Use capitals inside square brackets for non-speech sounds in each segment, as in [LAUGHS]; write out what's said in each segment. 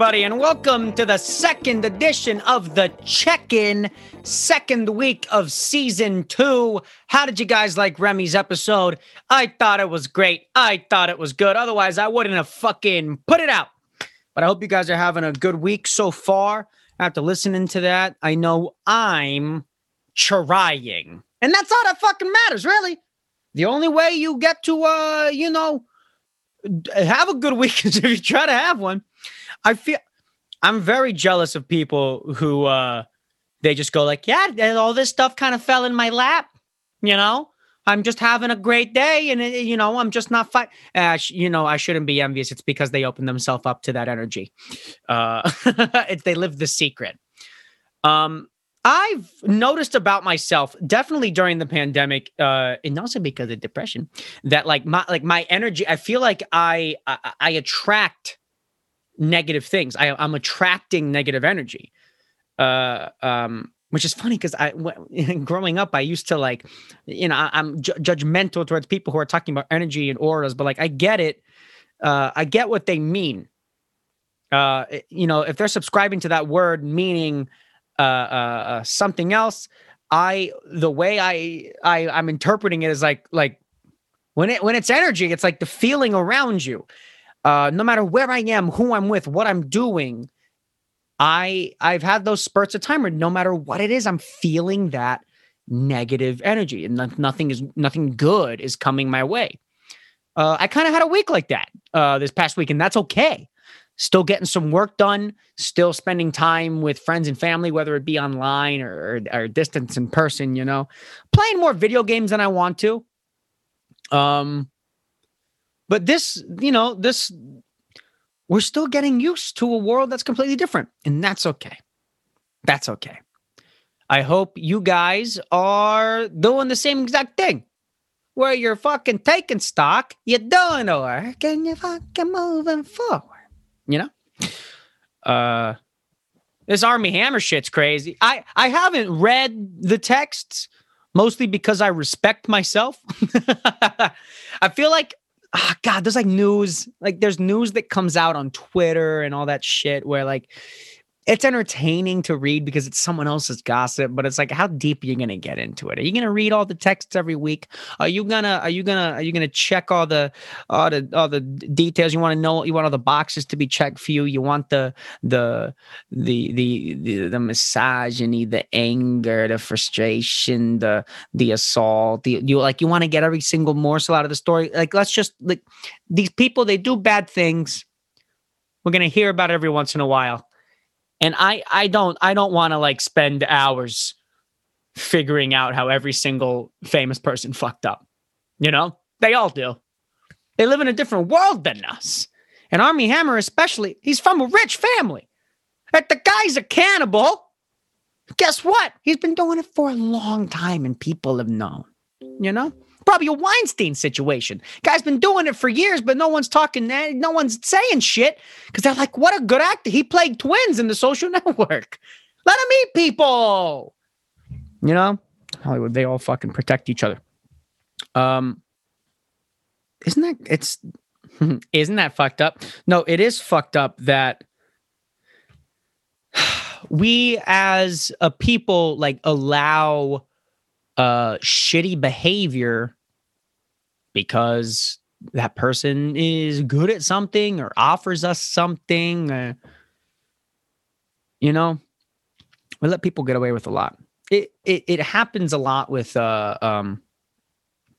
everybody, and welcome to the second edition of the Check In, second week of season two. How did you guys like Remy's episode? I thought it was great. I thought it was good. Otherwise, I wouldn't have fucking put it out. But I hope you guys are having a good week so far. After listening to that, I know I'm trying. And that's all that fucking matters, really. The only way you get to, uh, you know, have a good [LAUGHS] week is if you try to have one. I feel I'm very jealous of people who uh they just go like, yeah, all this stuff kind of fell in my lap, you know. I'm just having a great day, and you know, I'm just not fight. Uh, you know, I shouldn't be envious. It's because they open themselves up to that energy. Uh, [LAUGHS] they live the secret. Um, I've noticed about myself, definitely during the pandemic, uh, and also because of depression, that like my like my energy. I feel like I I, I attract negative things. I, I'm attracting negative energy. Uh, um, which is funny because I, w- [LAUGHS] growing up, I used to like, you know, I, am ju- judgmental towards people who are talking about energy and auras, but like, I get it. Uh, I get what they mean. Uh, you know, if they're subscribing to that word meaning uh, uh, uh, something else, I the way I I I'm interpreting it is like like when it when it's energy, it's like the feeling around you uh, no matter where I am, who I'm with, what I'm doing, I I've had those spurts of time where no matter what it is, I'm feeling that negative energy, and nothing is nothing good is coming my way. Uh, I kind of had a week like that uh, this past week, and that's okay. Still getting some work done, still spending time with friends and family, whether it be online or, or, or distance in person. You know, playing more video games than I want to. Um, but this, you know, this, we're still getting used to a world that's completely different. And that's okay. That's okay. I hope you guys are doing the same exact thing where you're fucking taking stock, you're doing the work, and you're fucking moving forward. You know? Uh, this Armie Hammer shit's crazy. I I haven't read the texts mostly because I respect myself. [LAUGHS] I feel like oh god there's like news like there's news that comes out on twitter and all that shit where like it's entertaining to read because it's someone else's gossip but it's like how deep are you gonna get into it? Are you gonna read all the texts every week? Are you gonna are you gonna are you gonna check all the all the all the details? You want to know you want all the boxes to be checked for you? You want the the the the the, the misogyny the anger the frustration the the assault the you like you want to get every single morsel out of the story? Like let's just like these people they do bad things. We're gonna hear about it every once in a while and I I don't I don't want to like spend hours figuring out how every single famous person fucked up. You know? They all do. They live in a different world than us. And Armie Hammer especially, he's from a rich family. If the guy's a cannibal, guess what? He's been doing it for a long time and people have known. You know? Probably a Weinstein situation. Guy's been doing it for years, but no one's talking, no one's saying shit because they're like, what a good actor. He played twins in the social [LAUGHS] network. Let him eat people. You know, Hollywood, they all fucking protect each other. Um, isn't that it's [LAUGHS] isn't that fucked up? No, it is fucked up that [SIGHS] we as a people like allow uh, shitty behavior because that person is good at something or offers us something. Uh, you know, we let people get away with a lot. It it, it happens a lot with uh um,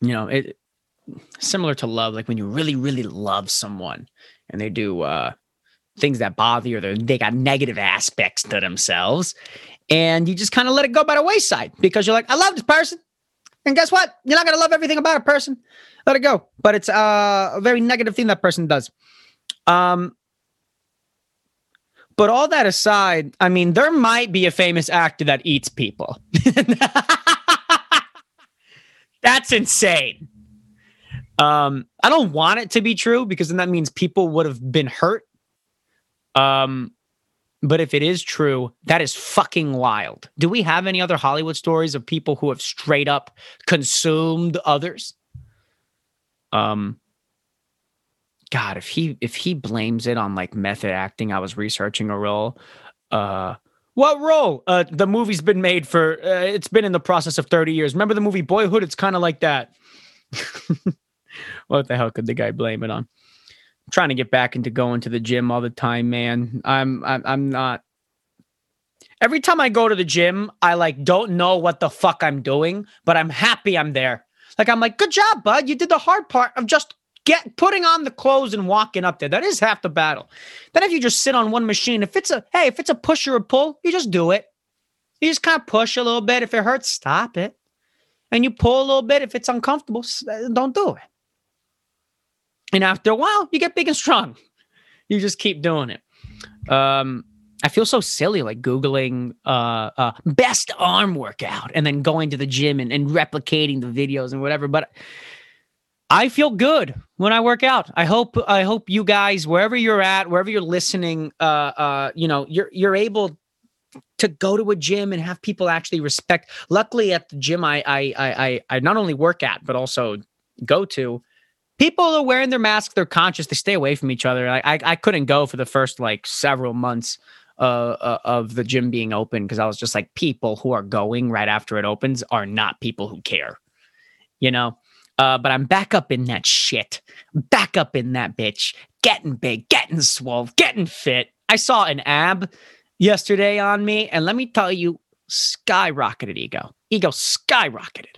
you know, it similar to love, like when you really really love someone and they do uh things that bother you or they got negative aspects to themselves and you just kind of let it go by the wayside because you're like, I love this person. And guess what? You're not to love everything about a person. Let it go. But it's uh, a very negative thing that person does. Um, but all that aside, I mean, there might be a famous actor that eats people. [LAUGHS] That's insane. Um, I don't want it to be true because then that means people would have been hurt. Um, but if it is true, that is fucking wild. Do we have any other Hollywood stories of people who have straight up consumed others? Um God, if he if he blames it on like method acting, I was researching a role. Uh, what role? Uh, the movie's been made for. Uh, it's been in the process of thirty years. Remember the movie Boyhood? It's kind of like that. [LAUGHS] what the hell could the guy blame it on? Trying to get back into going to the gym all the time, man. I'm I'm, I'm not. Every time I go to the gym, I like don't know what the fuck I'm doing, but I'm happy I'm there. Like I'm like, good job, bud. You did the hard part of just get putting on the clothes and walking up there. That is half the battle. Then if you just sit on one machine, if it's a hey, if it's a push or a pull, you just do it. You just kind of push a little bit. If it hurts, stop it. And you pull a little bit. If it's uncomfortable, don't do it. And after a while, you get big and strong. You just keep doing it. Um, I feel so silly, like Googling uh, uh, best arm workout and then going to the gym and, and replicating the videos and whatever. But I feel good when I work out. I hope I hope you guys, wherever you're at, wherever you're listening, uh, uh, you know, you're you're able to go to a gym and have people actually respect. Luckily, at the gym I I I I not only work at but also go to, people are wearing their masks. They're conscious. They stay away from each other. I I, I couldn't go for the first like several months uh, uh, of the gym being open because I was just like, people who are going right after it opens are not people who care, you know. Uh, but I'm back up in that shit, back up in that bitch, getting big, getting swole, getting fit. I saw an ab yesterday on me, and let me tell you, skyrocketed ego, ego skyrocketed.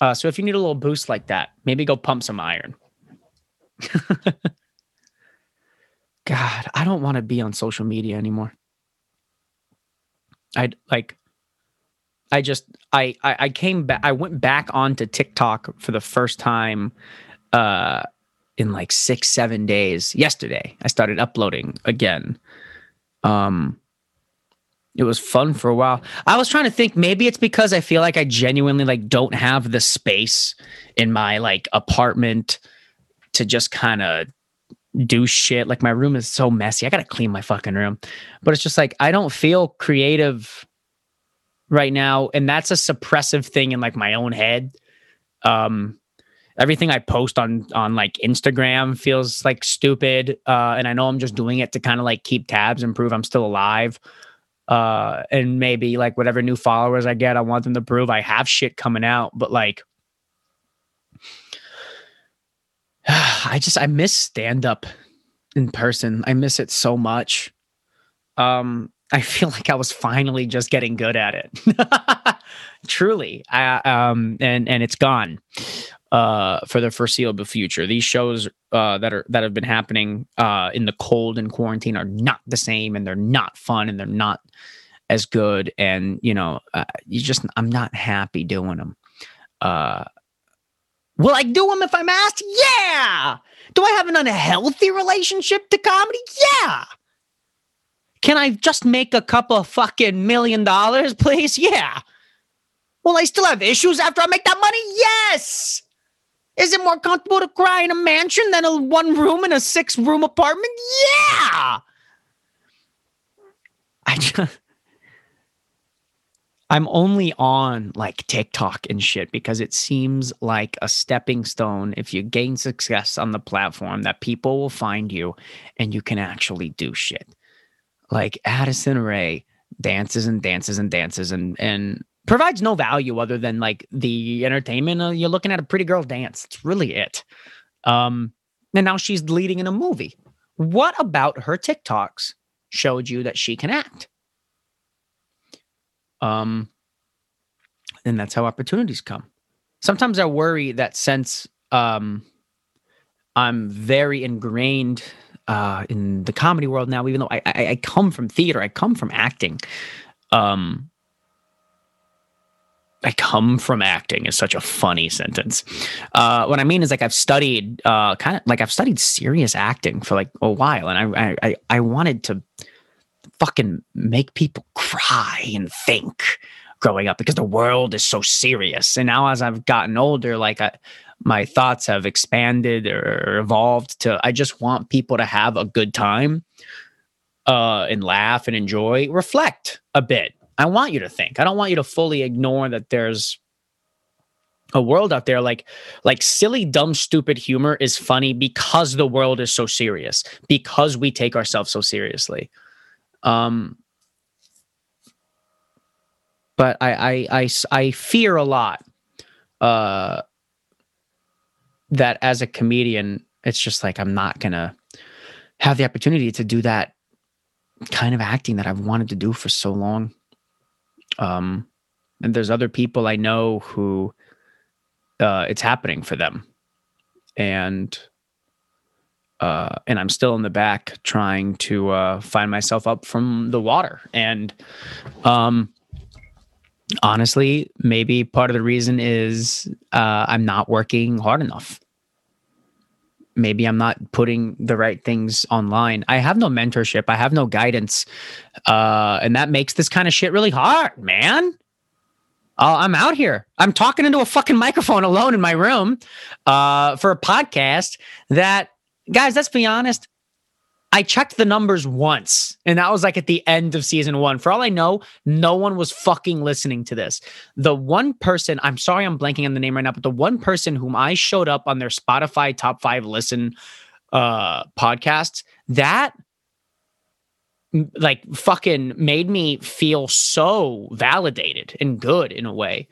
Uh, so if you need a little boost like that, maybe go pump some iron. [LAUGHS] God, I don't want to be on social media anymore. I like I just I, I I came back I went back onto TikTok for the first time uh in like 6 7 days yesterday. I started uploading again. Um it was fun for a while. I was trying to think maybe it's because I feel like I genuinely like don't have the space in my like apartment to just kind of do shit. Like my room is so messy. I got to clean my fucking room. But it's just like I don't feel creative right now and that's a suppressive thing in like my own head. Um everything I post on on like Instagram feels like stupid uh and I know I'm just doing it to kind of like keep tabs and prove I'm still alive. Uh and maybe like whatever new followers I get, I want them to prove I have shit coming out, but like [SIGHS] I just I miss stand up in person. I miss it so much. Um, I [LAUGHS] feel like I was finally just getting good at it. [LAUGHS] Truly, I, um, and and it's gone uh, for the foreseeable future. These shows uh, that are that have been happening uh, in the cold and quarantine are not the same, and they're not fun, and they're not as good. And you know, uh, you just I'm not happy doing them. Uh, Will I do them if I'm asked? Yeah. Do I have an unhealthy relationship to comedy? Yeah. Can I just make a couple of fucking million dollars, please? Yeah. Will I still have issues after I make that money? Yes. Is it more comfortable to cry in a mansion than a one room in a six room apartment? Yeah. I just [LAUGHS] I'm only on like TikTok and shit because it seems like a stepping stone if you gain success on the platform that people will find you and you can actually do shit. Like Addison Rae dances and dances and dances and and provides no value other than like the entertainment. Uh, you're looking at a pretty girl dance. It's really it. Um, and now she's leading in a movie. What about her TikToks showed you that she can act? Um, and that's how opportunities come. Sometimes I worry that since um, I'm very ingrained uh, in the comedy world now, even though I, I, I come from theater, I come from acting. Um, I come from acting is such a funny sentence. Uh, what I mean is like I've studied uh, kind of like I've studied serious acting for like a while, and I I I wanted to fucking make people cry and think growing up because the world is so serious. And now as I've gotten older, like I, my thoughts have expanded or evolved to I just want people to have a good time uh, and laugh and enjoy, reflect a bit. I want you to think. I don't want you to fully ignore that there's a world out there like like silly dumb stupid humor is funny because the world is so serious because we take ourselves so seriously um but i i i, I fear a lot uh that as a comedian it's just like i'm not gonna have the opportunity to do that kind of acting that i've wanted to do for so long um and there's other people i know who uh, it's happening for them, and uh, and I'm still in the back trying to uh, find myself up from the water. And um, honestly, maybe part of the reason is uh, I'm not working hard enough. Maybe I'm not putting the right things online. I have no mentorship. I have no guidance, uh, and that makes this kind of shit really hard, man. Uh, I'm out here. I'm talking into a fucking microphone alone in my room uh, for a podcast that, guys, let's be honest. I checked the numbers once, and that was like at the end of season one. For all I know, no one was fucking listening to this. The one person, I'm sorry I'm blanking on the name right now, but the one person whom I showed up on their Spotify top five listen uh podcasts, that like fucking made me feel so validated and good in a way.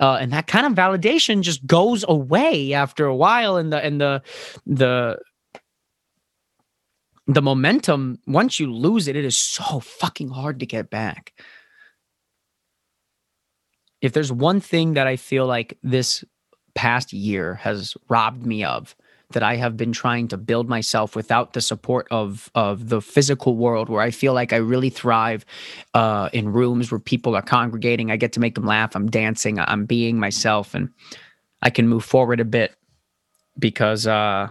Uh, and that kind of validation just goes away after a while and the and the the the momentum once you lose it it is so fucking hard to get back if there's one thing that i feel like this past year has robbed me of that I have been trying to build myself without the support of of the physical world, where I feel like I really thrive uh, in rooms where people are congregating. I get to make them laugh. I'm dancing. I'm being myself, and I can move forward a bit because, uh,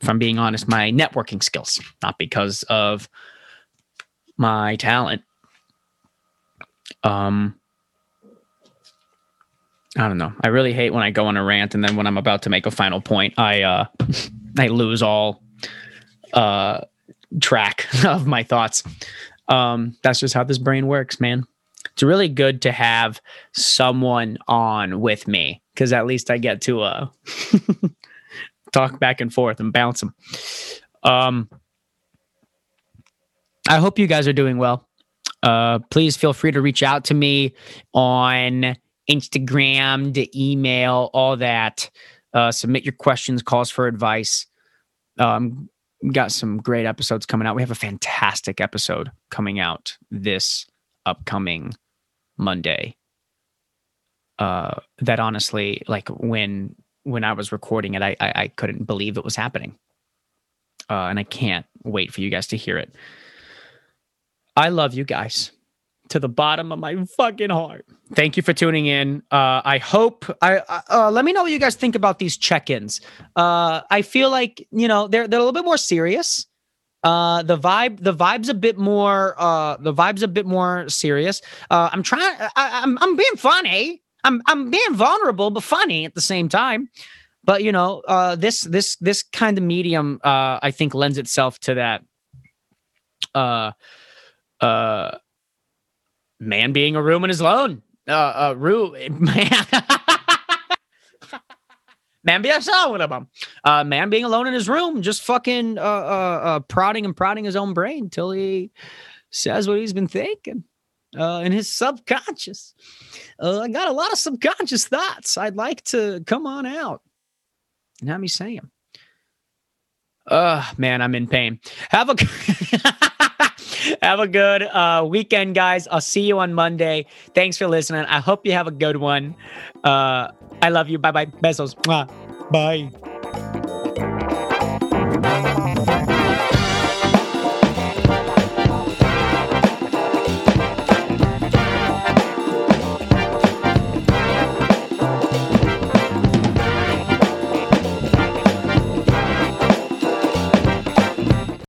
if I'm being honest, my networking skills, not because of my talent. Um, I don't know. I really hate when I go on a rant and then when I'm about to make a final point, I uh [LAUGHS] I lose all uh track [LAUGHS] of my thoughts. Um that's just how this brain works, man. It's really good to have someone on with me cuz at least I get to uh [LAUGHS] talk back and forth and bounce them. Um I hope you guys are doing well. Uh please feel free to reach out to me on Instagram, to email, all that. Uh, submit your questions, calls for advice. Um, got some great episodes coming out. We have a fantastic episode coming out this upcoming Monday. Uh, that honestly, like when when I was recording it, I I, I couldn't believe it was happening, uh, and I can't wait for you guys to hear it. I love you guys to the bottom of my fucking heart. Thank you for tuning in. Uh, I hope I uh, let me know what you guys think about these check-ins. Uh, I feel like you know they're they're a little bit more serious. Uh, the vibe the vibe's a bit more uh, the vibe's a bit more serious. Uh, I'm trying. I, I'm I'm being funny. I'm I'm being vulnerable but funny at the same time. But you know, uh, this this this kind of medium, uh, I think, lends itself to that. Uh, uh man being a room in his alone. Uh, uh, room, [LAUGHS] man. man being one of them. Uh, man being alone in his room, just fucking uh, uh, uh, prodding and prodding his own brain till he says what he's been thinking uh, in his subconscious. Uh, I got a lot of subconscious thoughts. I'd like to come on out and have me say them. Uh, man, I'm in pain. Have a [LAUGHS] have a good uh, weekend, guys. I'll see you on Monday. Thanks for listening. I hope you have a good one. Uh, I love you. Bye bye. Besos. Bye.